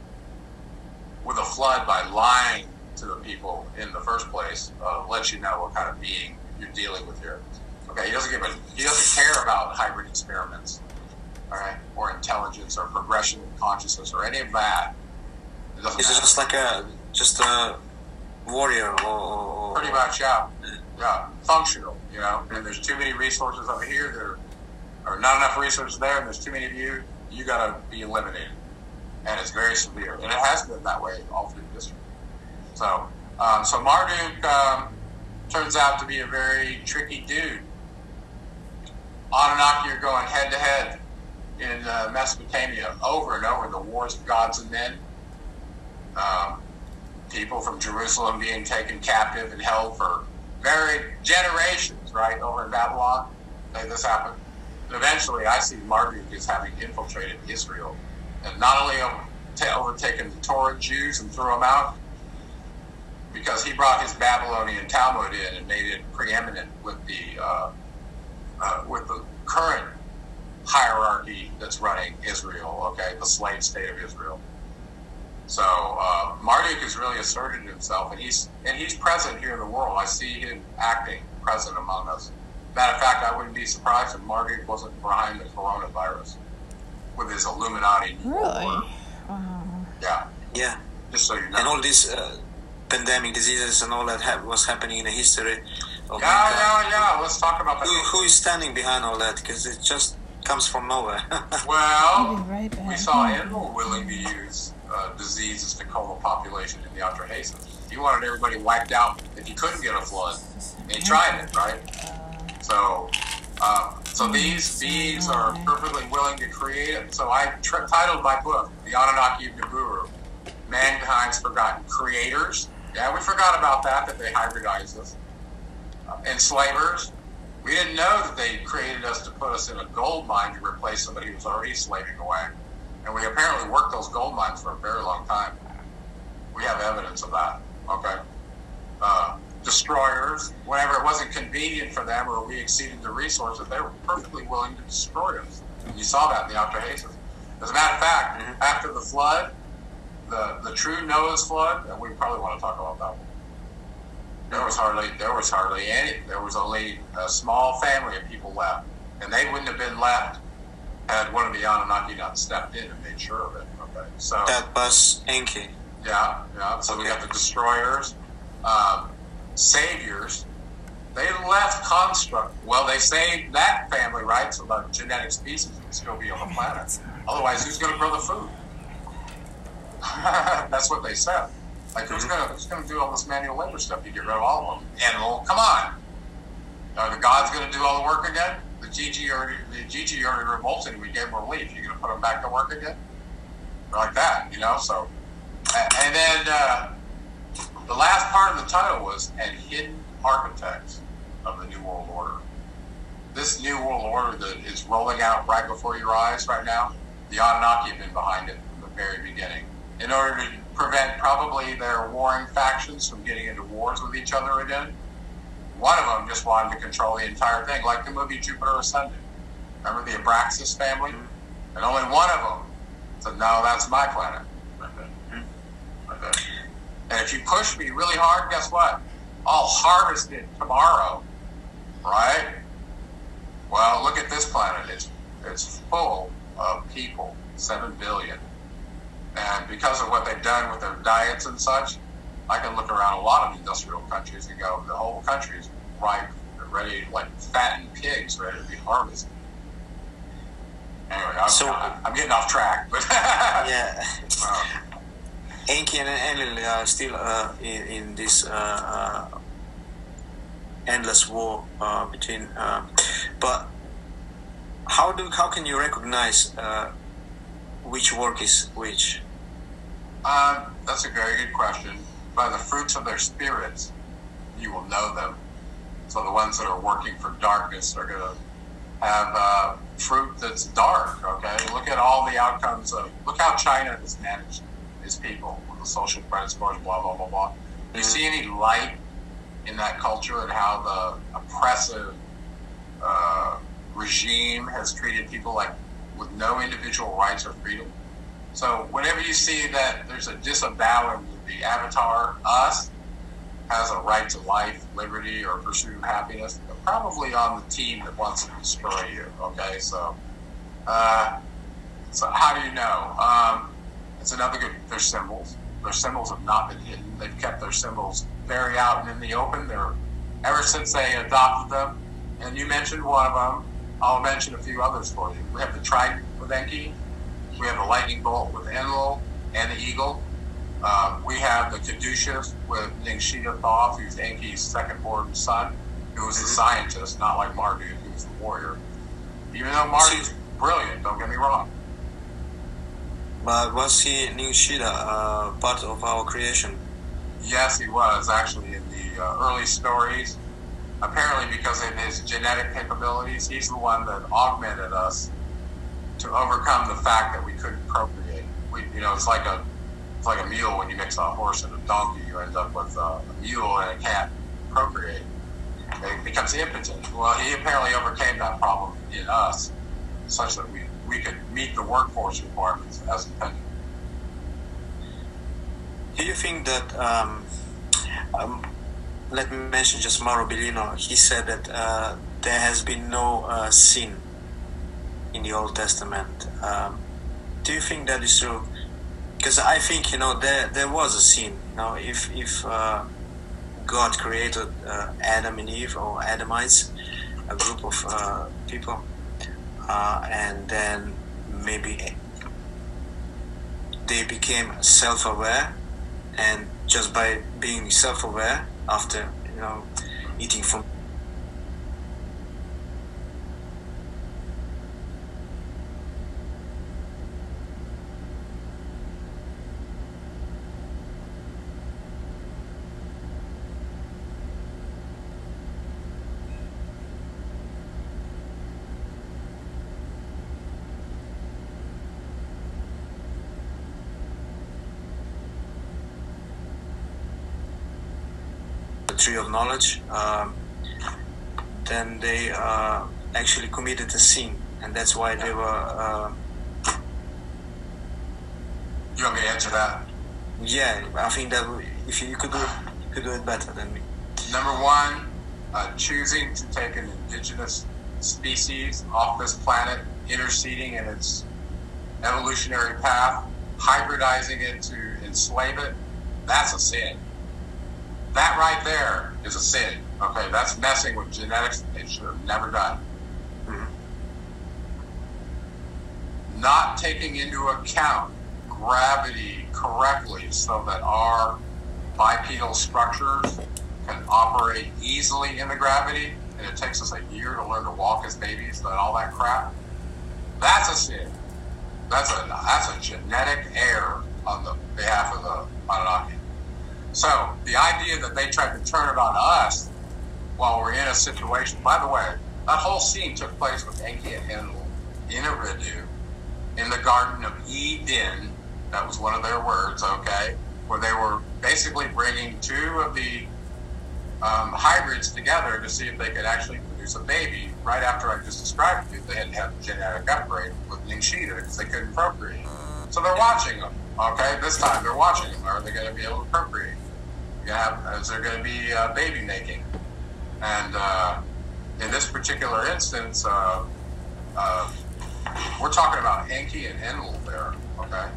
with a flood by lying to the people in the first place uh, lets you know what kind of being you're dealing with here. Okay, he doesn't give a he doesn't care about hybrid experiments, all right, or intelligence or progression of consciousness or any of that. It doesn't it just like a just a warrior or, or, or pretty much yeah, yeah, functional. You know, and there's too many resources over here. There are not enough resources there, and there's too many of you. You got to be eliminated, and it's very severe, and it has been that way all through history. So, um, so Marduk um, turns out to be a very tricky dude. Anunnaki are going head to head in uh, Mesopotamia over and over. The wars of gods and men. Um, people from Jerusalem being taken captive and held for very generations, right, over in Babylon. This happened. Eventually, I see Marduk as having infiltrated Israel and not only over- overtaken the Torah Jews and threw them out, because he brought his Babylonian Talmud in and made it preeminent with the uh, uh, with the current hierarchy that's running Israel. Okay, the slave state of Israel. So uh, Marduk has really asserted himself, and he's and he's present here in the world. I see him acting present among us. Matter of fact, I wouldn't be surprised if Marduk wasn't behind the coronavirus with his Illuminati. Really? Wow. Yeah. Yeah. Just so you know. And all these uh, pandemic diseases and all that ha- was happening in the history. Of yeah, yeah, yeah. Let's talk about that. Who, who is standing behind all that? Because it's just comes from nowhere. well, right we saw Enlil willing to use uh, diseases to cull the population in the Atrahasis. He wanted everybody wiped out if he couldn't get a flood. And he tried it, right? So, uh, so these beings are perfectly willing to create it. So I tr- titled my book, The Anunnaki of Nibiru, Mankind's Forgotten Creators. Yeah, we forgot about that, that they hybridized us. Uh, enslavers. We didn't know that they created us to put us in a gold mine to replace somebody who was already slaving away. And we apparently worked those gold mines for a very long time. We have evidence of that. Okay. Uh, destroyers, whenever it wasn't convenient for them or we exceeded the resources, they were perfectly willing to destroy us. And you saw that in the Atrahasis. As a matter of fact, mm-hmm. after the flood, the, the true Noah's flood, and we probably want to talk about that one. There was hardly there was hardly any. There was only a small family of people left, and they wouldn't have been left had one of the Anunnaki not stepped in and made sure of it. Okay, so that bus Enki. Yeah, yeah. So okay. we got the destroyers, um, saviors. They left construct. Well, they saved that family, right? So the genetic species would still be on the planet. Otherwise, who's going to grow the food? That's what they said. Like, who's gonna who's gonna do all this manual labor stuff? You get rid of all of them. Animal, come on. Are the gods gonna do all the work again? The Igigi already the Igigi already revolted. And we gave them relief. You're gonna put them back to work again? Like that, you know. So, and then uh, the last part of the title was "and hidden architects of the New World Order." This New World Order that is rolling out right before your eyes right now, the Anunnaki have been behind it from the very beginning in order to prevent probably their warring factions from getting into wars with each other again. One of them just wanted to control the entire thing, like the movie Jupiter Ascending. Remember the Abraxas family? Mm-hmm. And only one of them said, no, that's my planet. Mm-hmm. And if you push me really hard, guess what? I'll harvest it tomorrow. Right? Well, look at this planet. It's, it's full of people, 7 billion. And because of what they've done with their diets and such, I can look around a lot of industrial countries and go, the whole country is ripe, ready, like fattened pigs ready to be harvested. Anyway, I'm, so, I'm getting off track. But yeah. Enki and Enlil are still uh, in, in, this uh, uh, endless war uh, between. Uh, but how do how can you recognize uh, which work is which? Um, that's a very good question. By the fruits of their spirits, you will know them. So the ones that are working for darkness are going to have uh, fruit that's dark. Okay, look at all the outcomes of. Look how China has managed its people with the social credit scores, blah blah blah blah. Do you mm-hmm. see any light in that culture and how the oppressive uh, regime has treated people like with no individual rights or freedom. So whenever you see that there's a disavowing the avatar, us, has a right to life, liberty, or pursue happiness, probably on the team that wants to destroy you. Okay, so uh, so how do you know? Um, it's another good. Their symbols. Their symbols have not been hidden. They've kept their symbols very out and in the open. They're ever since they adopted them. And you mentioned one of them. I'll mention a few others for you. We have the trident with Enki. We have the lightning bolt with Enlil and the eagle. Um, we have the caduceus with Ningishzida Thoth, who's Enki's second-born son, who was a mm-hmm. scientist, not like Marduk, who was the warrior. Even though Marduk's brilliant, don't get me wrong. But was he Ningishzida uh, part of our creation? Yes, he was actually in the uh, early stories apparently because of his genetic capabilities, he's the one that augmented us to overcome the fact that we couldn't procreate. We, you know, it's like a it's like a mule when you mix a horse and a donkey, you end up with uh, a mule and a can't procreate. It becomes impotent. Well, he apparently overcame that problem in us, such that we, we could meet the workforce requirements as intended. Do you think that, um, um, let me mention just Mauro Biglino, he said that uh, there has been no uh, sin in the Old Testament. Um, do you think that is true? because I think you know there there was a sin. You know, if if uh, God created uh, Adam and Eve or Adamites, a group of uh, people, uh, and then maybe they became self-aware, and just by being self-aware after you know eating from tree of knowledge, um, then they uh, actually committed a sin, and that's why they were. Uh, you want me to answer that? Yeah, I think that if you could do, you could do it better than me. Number one, uh, choosing to take an indigenous species off this planet, interceding in its evolutionary path, hybridizing it to enslave it, that's a sin. That right there is a sin. Okay, that's messing with genetics they should have never done. Mm-hmm. Not taking into account gravity correctly so that our bipedal structures can operate easily in the gravity, and it takes us a year to learn to walk as babies and all that crap. That's a sin. That's a that's a genetic error on the behalf of the Anunnaki. So the idea that they tried to turn it on us while we're in a situation, by the way, that whole scene took place with Enki and Enlil in Eridu in the Garden of Eden. That was one of their words, okay, where they were basically bringing two of the um, hybrids together to see if they could actually produce a baby. Right after I just described it, they had to have a genetic upgrade with Ningishzida because they couldn't procreate. So they're watching them. Okay, this time they're watching them. Are they going to be able to procreate? You have, is there going to be uh, baby making? And uh, in this particular instance, uh, uh, we're talking about Enki and Enlil there, okay?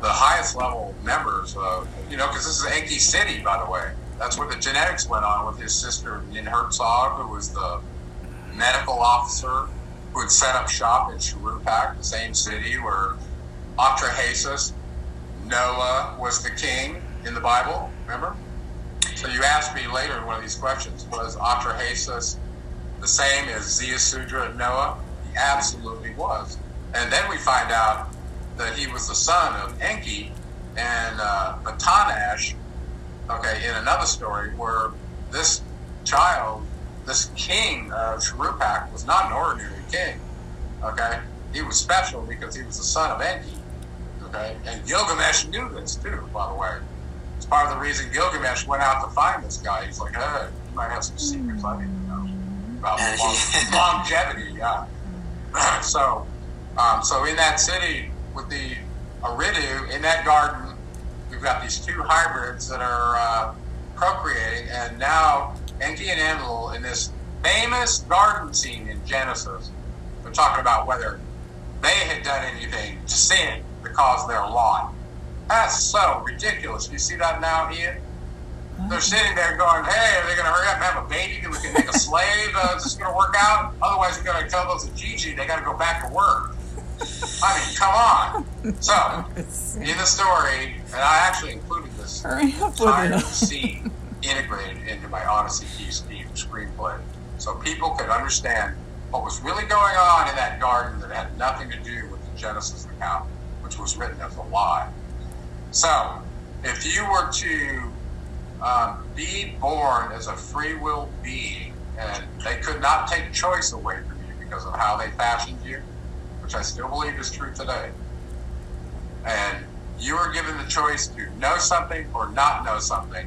The highest level members, of, you know, because this is Enki City, by the way. That's where the genetics went on with his sister Ninhursag, who was the medical officer who had set up shop in Shuruppak, the same city where Atrahasis, Noah was the king in the Bible, Remember? So you asked me later in one of these questions, was Atrahasis the same as Ziusudra and Noah? He absolutely was. And then we find out that he was the son of Enki and uh, Atanash, okay, in another story where this child, this king of Shuruppak was not an ordinary king, okay? He was special because he was the son of Enki, okay? And Gilgamesh knew this too, by the way. It's part of the reason Gilgamesh went out to find this guy. He's like, hey, you might have some secrets I didn't know about long, longevity. Yeah. so, um, so in that city with the Eridu, in that garden, we've got these two hybrids that are uh, procreating, and now Enki and Enlil in this famous garden scene in Genesis. They're talking about whether they had done anything to sin to cause their lot. That's so ridiculous. You see that now, Ian? They're sitting there going, hey, are they going to hurry up and have a baby we can make a slave? Uh, is this going to work out? Otherwise, we're going to tell those Igigi they got to go back to work. I mean, come on. So, in the story, and I actually included this entire scene integrated into my Odyssey Key Steve screenplay so people could understand what was really going on in that garden that had nothing to do with the Genesis account, which was written as a lie. So, if you were to um, be born as a free will being, and they could not take choice away from you because of how they fashioned you, which I still believe is true today, and You are given the choice to know something or not know something.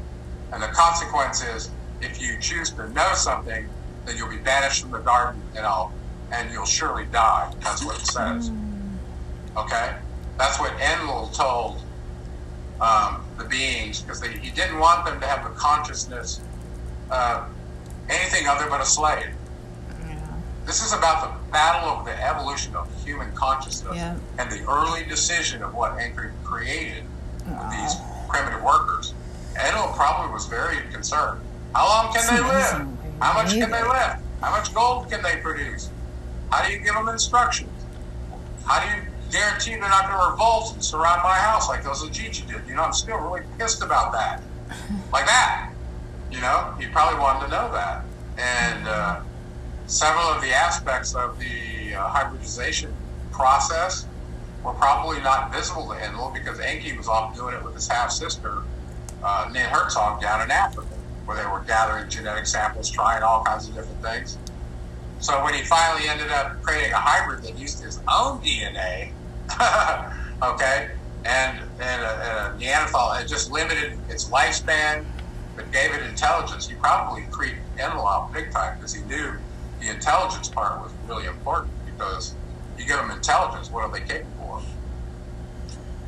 And the consequence is if you choose to know something, then you'll be banished from the garden and I'll and you'll surely die. That's what it says. Okay? That's what Enlil told um, the beings because he didn't want them to have a consciousness uh, anything other but a slave. This is about the battle of the evolution of human consciousness Yeah. and the early decision of what Enki created with these primitive workers. Enlil probably was very concerned. How long can they live? How much can they live? How much gold can they produce? How do you give them instructions? How do you guarantee they're not going to revolt and surround my house like those Igigi did? You know, I'm still really pissed about that. Like that. You know, he probably wanted to know that. And uh, several of the aspects of the uh, hybridization process were probably not visible to Enlil because Enki was off doing it with his half sister, uh, Ninhursag, down in Africa, where they were gathering genetic samples, trying all kinds of different things. So when he finally ended up creating a hybrid that used his own DNA, okay, and, and, a, and a Neanderthal, it just limited its lifespan, but gave it intelligence, he probably creeped Enlil big time because he knew the intelligence part was really important because you give them intelligence, what are they capable of?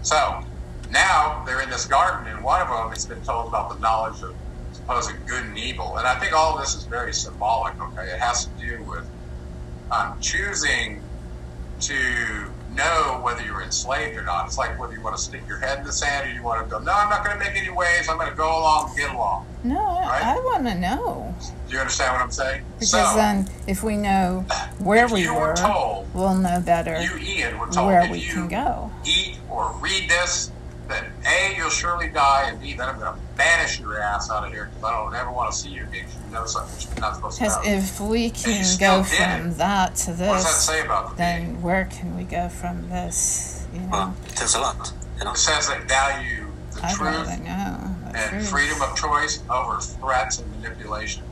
So now they're in this garden, and one of them has been told about the knowledge of supposed good and evil. And I think all this is very symbolic, okay? It has to do with um, choosing to know whether you're enslaved or not. It's like whether you want to stick your head in the sand or you want to go, no, I'm not going to make any waves. I'm going to go along, get along. No, Right? I, I want to know Do you understand what I'm saying? because so, then if we know where we were, were told, we'll know better you, Ian, were told where we you can go. eat or read this, then A, you'll surely die, and B, then I'm going to banish your ass out of here because I don't ever want to see you again 'cause you know something you're not supposed to Because if we can go from that to what does that this, say about the being? then where can we go from this? You know, Well, it tells a lot, you know. It says they value the I'd truth rather know. the and truth. freedom of choice over threats and manipulation.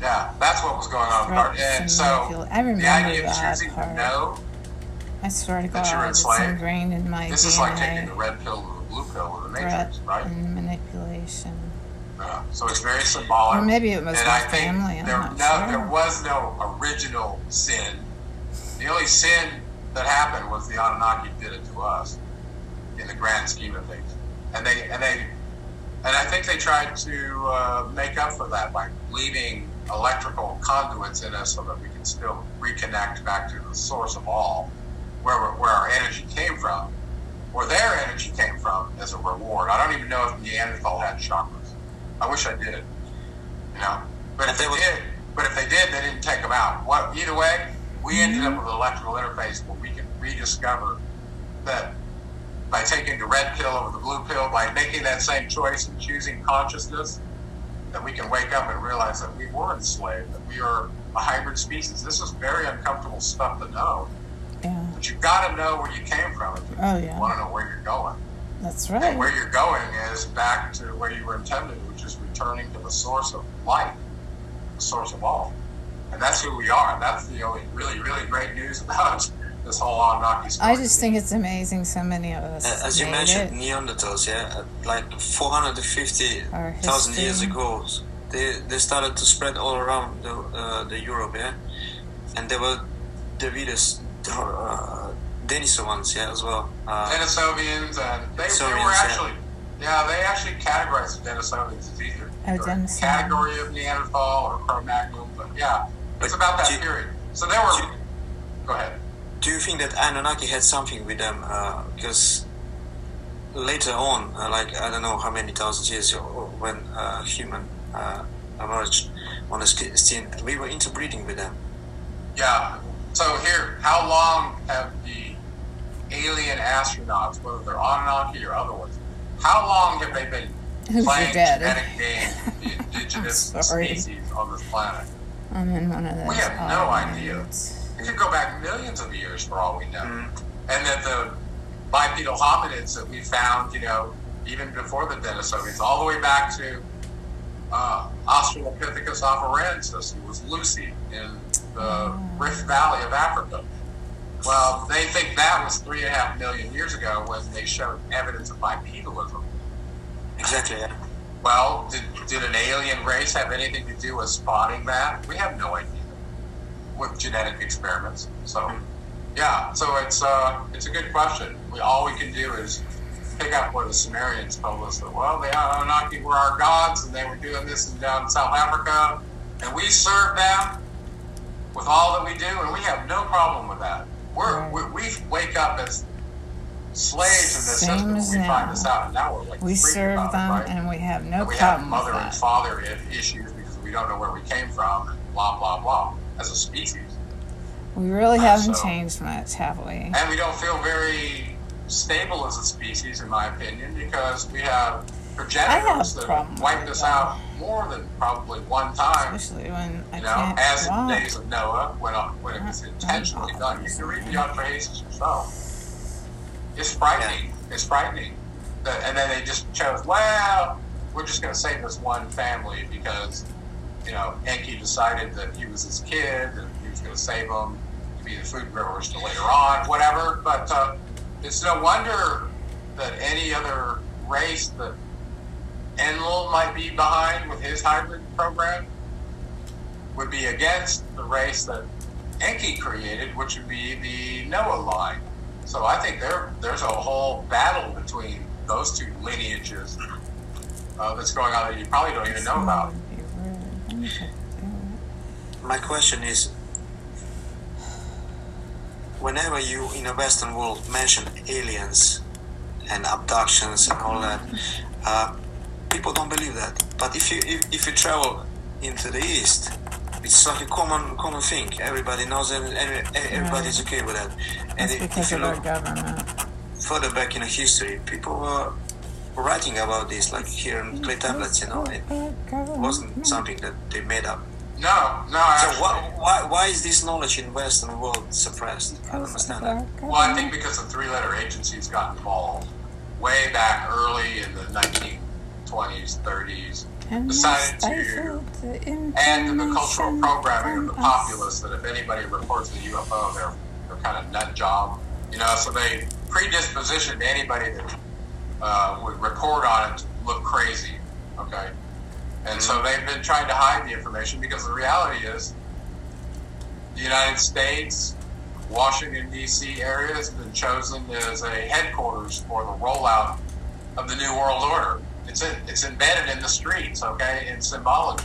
Yeah, that's what was going on. with Gar- Threats And and so manipula- I the remember idea of that choosing part. to know, I swear to God, it's enslaved. ingrained in my this DNA. is like taking the red pill or the blue pill or the threat matrix, right? and manipulation. Yeah. So it's very symbolic. Or maybe it was and my I think family. I'm there, no, sure. there was no original sin. The only sin that happened was the Anunnaki did it to us, in the grand scheme of things. And they and they and I think they tried to uh, make up for that by leaving electrical conduits in us so that we can still reconnect back to the source of all, where where our energy came from, where their energy came from as a reward. I don't even know if Neanderthal had chakras. I wish I did. You know, but if They did, but if they did, they didn't take them out. What? Either way, we ended mm-hmm. up with an electrical interface where we can rediscover that by taking the red pill over the blue pill, by making that same choice and choosing consciousness, that we can wake up and realize that we were enslaved, that we are a hybrid species. This is very uncomfortable stuff to know. But you've got to know where you came from if you Oh yeah. want to know where you're going. That's And right. where you're going is back to where you were intended, which is returning to the source of life, the source of all. And that's who we are. And that's the only really, really great news about this whole Anunnaki story. I just think it's amazing so many of us Uh, as you mentioned, it. Neanderthals, yeah, uh, like Our 450,000 years ago, they they started to spread all around the uh, the Europe, yeah, and they were the Vedas, the uh, Denisovans, yeah, as well. Uh, Denisovians, and they, they were yeah. actually, yeah. they actually categorized the Denisovians as either Oh, a Denisovan. category of Neanderthal or Cro-Magnon, but yeah, it's But about that do- period. So they were. do- Go ahead. do you think that Anunnaki had something with them? Uh, because later on, uh, like I don't know how many thousands years ago, when uh, human uh, emerged on the scene, we were interbreeding with them. Yeah. So here, how long have the alien astronauts, whether they're Anunnaki or other ones, how long have they been Who's your playing daddy? genetic game with the indigenous species on this planet? I'm in one of those. We have no idea. islands. It could go back millions of years for all we know. Mm. And that the bipedal hominids that we found, you know, even before the Denisovians, all the way back to uh, Australopithecus afarensis, who was Lucy in the. Rift Valley of Africa. Well, they think that was three and a half million years ago when they showed evidence of bipedalism. Exactly. Yeah. Well, did, did an alien race have anything to do with spotting that? We have no idea with genetic experiments. So, yeah, so it's uh, it's a good question. We all we can do is pick up what the Sumerians told us that well, the Anunnaki were our gods and they were doing this in down in South Africa, and we serve them with all that we do, and we have no problem with that. We're, Right. we, we wake up as slaves in this Same system. as We now. find this out, and now we're like We serve them it, right? and we have no problem. we have mother and father issues because we don't know where we came from, and blah blah blah. As a species, We really uh, haven't So- changed much, have we? and we don't feel very stable as a species, in my opinion, because we have progenitors a that wiped us out more than probably one time. Especially when I You know, can't as in the days of Noah, when uh, when it was intentionally done. You can read the Atrahasis yourself. It's frightening. It's frightening. And then they just chose, well, we're just going to save this one family because, you know, Enki decided that he was his kid and he was going to save him to be the food growers to later on, whatever. But uh, it's no wonder that any other race that Enlil might be behind with his hybrid program would be against the race that Enki created, which would be the Noah line. So I think there there's a whole battle between those two lineages uh, that's going on that you probably don't even know about. My question is, whenever you in the Western world mention aliens and abductions and all that, uh, people don't believe that. But if you if, if you travel into the East, it's like a common common thing. Everybody knows and every, everybody's okay with that. And That's if, because if you look government. further back in the history, people were writing about this, like here in clay tablets. You know, it wasn't something that they made up. No, no. So why, why, why is this knowledge in Western world suppressed? I don't understand that. well, I think because the three-letter agencies got involved way back early in the 1920s, 30s, decided to and the cultural programming of the populace that if anybody reports a UFO, they're they're kind of nut job, you know. So they predispositioned anybody that uh, would report on it to look crazy, okay. And so they've been trying to hide the information because the reality is, the United States, Washington D.C. area has been chosen as a headquarters for the rollout of the New World Order. It's in, it's embedded in the streets, okay, in symbology.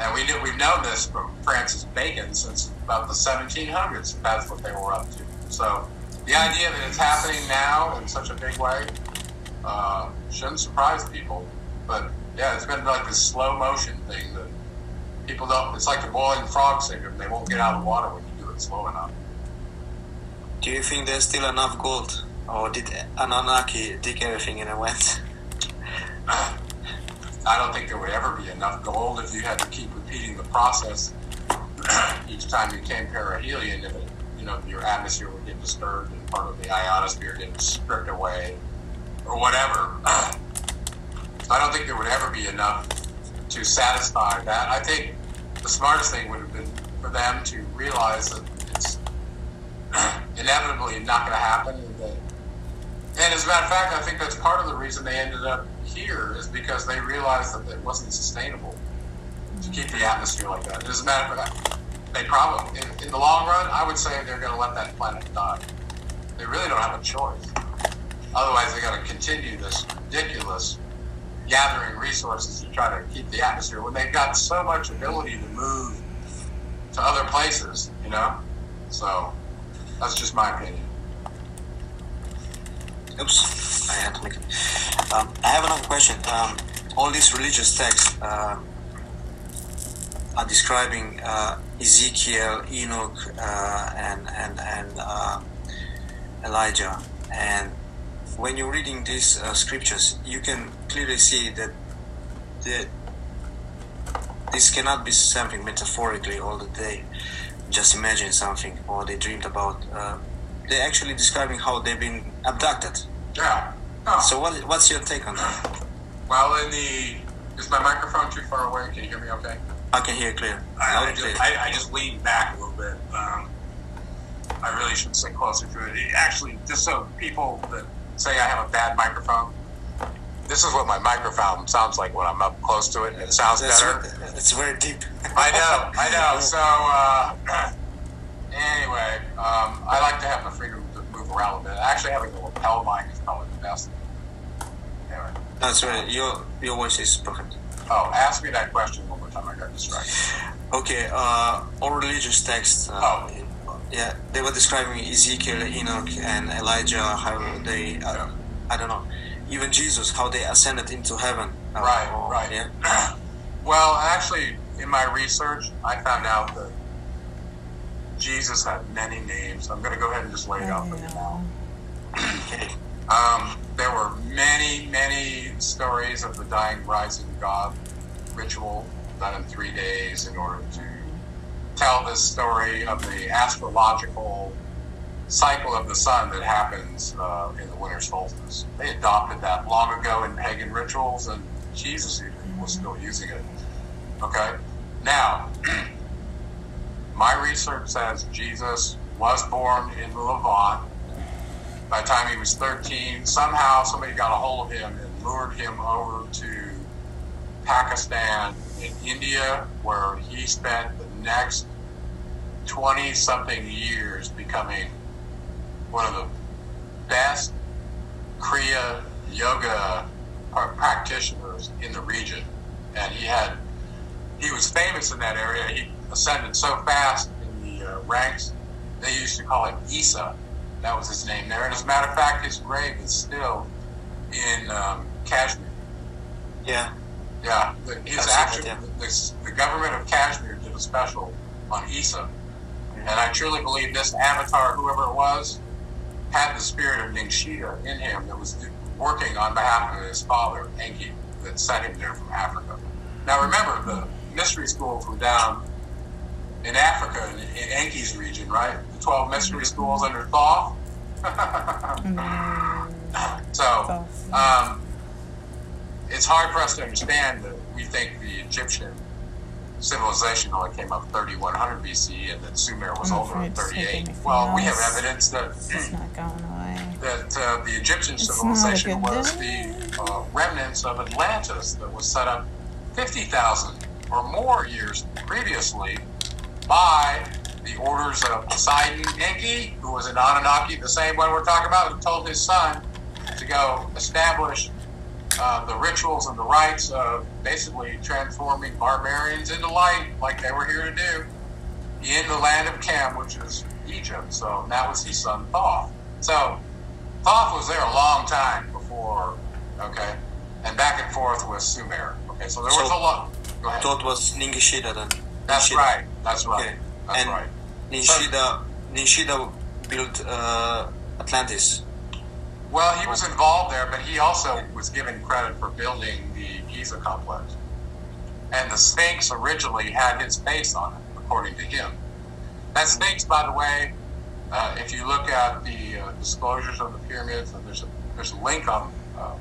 And we knew, we've known this from Francis Bacon since about the 1700s. That's what they were up to. So the idea that it's happening now in such a big way uh, shouldn't surprise people. But yeah, it's been like this slow motion thing that people don't. It's like the boiling frog syndrome. They won't get out of water when you do it slow enough. Do you think there's still enough gold? Or did Anunnaki dig everything and it went? I don't think there would ever be enough gold if you had to keep repeating the process each time you came perihelion. If it, you know your atmosphere would get disturbed and part of the ionosphere get stripped away, or whatever. I don't think there would ever be enough to satisfy that. I think the smartest thing would have been for them to realize that it's inevitably not going to happen, and that and as a matter of fact, I think that's part of the reason they ended up here is because they realized that it wasn't sustainable to keep the atmosphere like that. As a matter of fact, they probably, in, in the long run, I would say they're going to let that planet die. They really don't have a choice. Otherwise, they got to continue this ridiculous gathering resources to try to keep the atmosphere when they've got so much ability to move to other places, you know? So, that's just my opinion. Oops, I had to make it. Um, I have another question. Um, all these religious texts uh, are describing uh, Ezekiel, Enoch, uh, and and and uh, Elijah. And when you're reading these uh, scriptures, you can clearly see that the, this cannot be something metaphorically all the day. Just imagine something, or they dreamed about. They're actually describing how they've been abducted. Yeah. Oh. So what, what's your take on that? Well, in the is my microphone too far away? Can you hear me okay? I can hear clear. I, I, clear. just, I, I just leaned back a little bit. Um, I really should sit closer to it. Actually, just so people that say I have a bad microphone, this is what my microphone sounds like when I'm up close to it, it sounds That's better. right. It's very deep. I know, I know. So, uh, anyway, um, I like to have the freedom to move around a bit. Actually, having the lapel mic is probably the best. Anyway. That's right. Your your voice is perfect. Oh, ask me that question one more time. I got distracted. Okay. Uh, all religious texts. Uh, Oh. Yeah, they were describing Ezekiel, Enoch, and Elijah. How they, uh, I don't know, even Jesus, how they ascended into heaven. Right, or- right. Yeah. Well, actually, in my research, I found out that Jesus had many names. I'm going to go ahead and just lay it out for you now. Um, there were many, many stories of the dying rising God ritual done in three days in order to tell this story of the astrological cycle of the sun that happens uh, in the winter solstice. They adopted that long ago in pagan rituals, and Jesus even was still using it. Okay? Now, my research says Jesus was born in the Levant. By the time he was 13, somehow somebody got a hold of him and lured him over to Pakistan and India, where he spent the next 20 something years becoming one of the best Kriya yoga practitioners in the region. And he had, he was famous in that area. He ascended so fast in the uh, ranks, they used to call him Isa. That was his name there. And as a matter of fact, his grave is still in um, Kashmir. Yeah. Yeah, the, his I've actual, it, yeah. this, the government of Kashmir did a special on Isa. And I truly believe this avatar, whoever it was, had the spirit of Ningishzida in him that was working on behalf of his father, Enki, that sent him there from Africa. Now remember, the mystery school from down in Africa, in, in Enki's region, right? The 12 mystery schools under Thoth. so, um, it's hard for us to understand that we think the Egyptian civilization only came up 3100 BC and that Sumer was I'm older than afraid 38. anything Well, we have evidence that It's not going away. that uh, the Egyptian It's civilization was day. the uh, remnants of Atlantis that was set up 50,000 or more years previously by the orders of Poseidon Enki, who was an Anunnaki, the same one we're talking about, who told his son to go establish uh, the rituals and the rites of basically transforming barbarians into light, like they were here to do, in the land of Cam, which is Egypt. So that was his son Thoth. So Thoth was there a long time before, okay, and back and forth with Sumer. Okay, so there was a lot. Ahead. Was Ningishzida then. That's Ningishzida. right. That's right. Okay. That's and right. Nishida, Nishida built uh, Atlantis. Well, he was involved there, but he also was given credit for building the Giza complex. And the Sphinx originally had his face on it, according to him. That Sphinx, by the way, uh, if you look at the uh, disclosures of the pyramids, and there's a, there's a link on uh,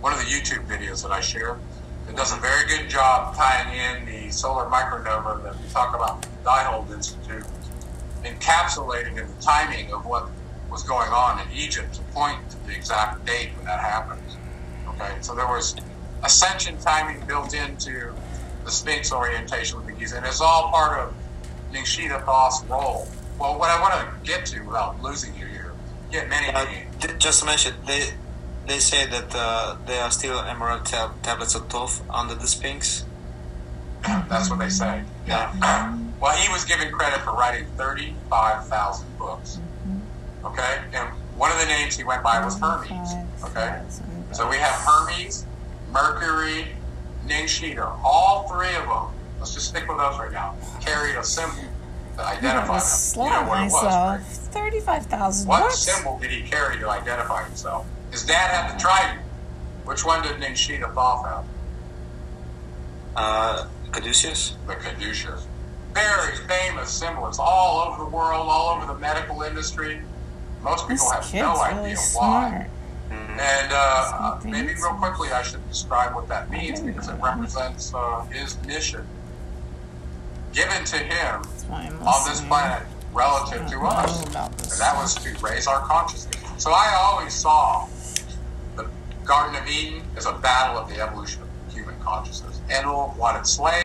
one of the YouTube videos that I share. It does a very good job tying in the solar micronova that we talk about the Diehold Institute, encapsulating in the timing of what was going on in Egypt to point to the exact date when that happened. Okay, so there was ascension timing built into the Sphinx orientation with the Giza, and it's all part of Ningishzida Thoth's role. Well, what I want to get to without losing you here, get many Uh, just to mention, they they say that uh, there are still emerald tab- tablets of Thoth under the Sphinx. That's what they say. Yeah. well, he was given credit for writing 35,000 books. Okay? And one of the names he went by was Hermes. Okay? So we have Hermes, Mercury, Ningishzida. All three of them, let's just stick with those right now, carried a symbol to I'm identify gonna them. slap You know what it was, myself. right? Thirty-five thousand What bucks. symbol did he carry to identify himself? His dad had the trident. Which one did Ningishzida Thoth have? Uh, Caduceus. the Caduceus. Very famous symbol. It's all over the world, all over the medical industry. Most This people have kid's no really idea smart. why. Mm. And uh, Smart maybe real quickly, I should describe what that means because it represents uh, his mission given to him That's why I'm on this planet relative to us. And that was to raise our consciousness. So I always saw the Garden of Eden is a battle of the evolution of human consciousness. Enlil wanted slaves.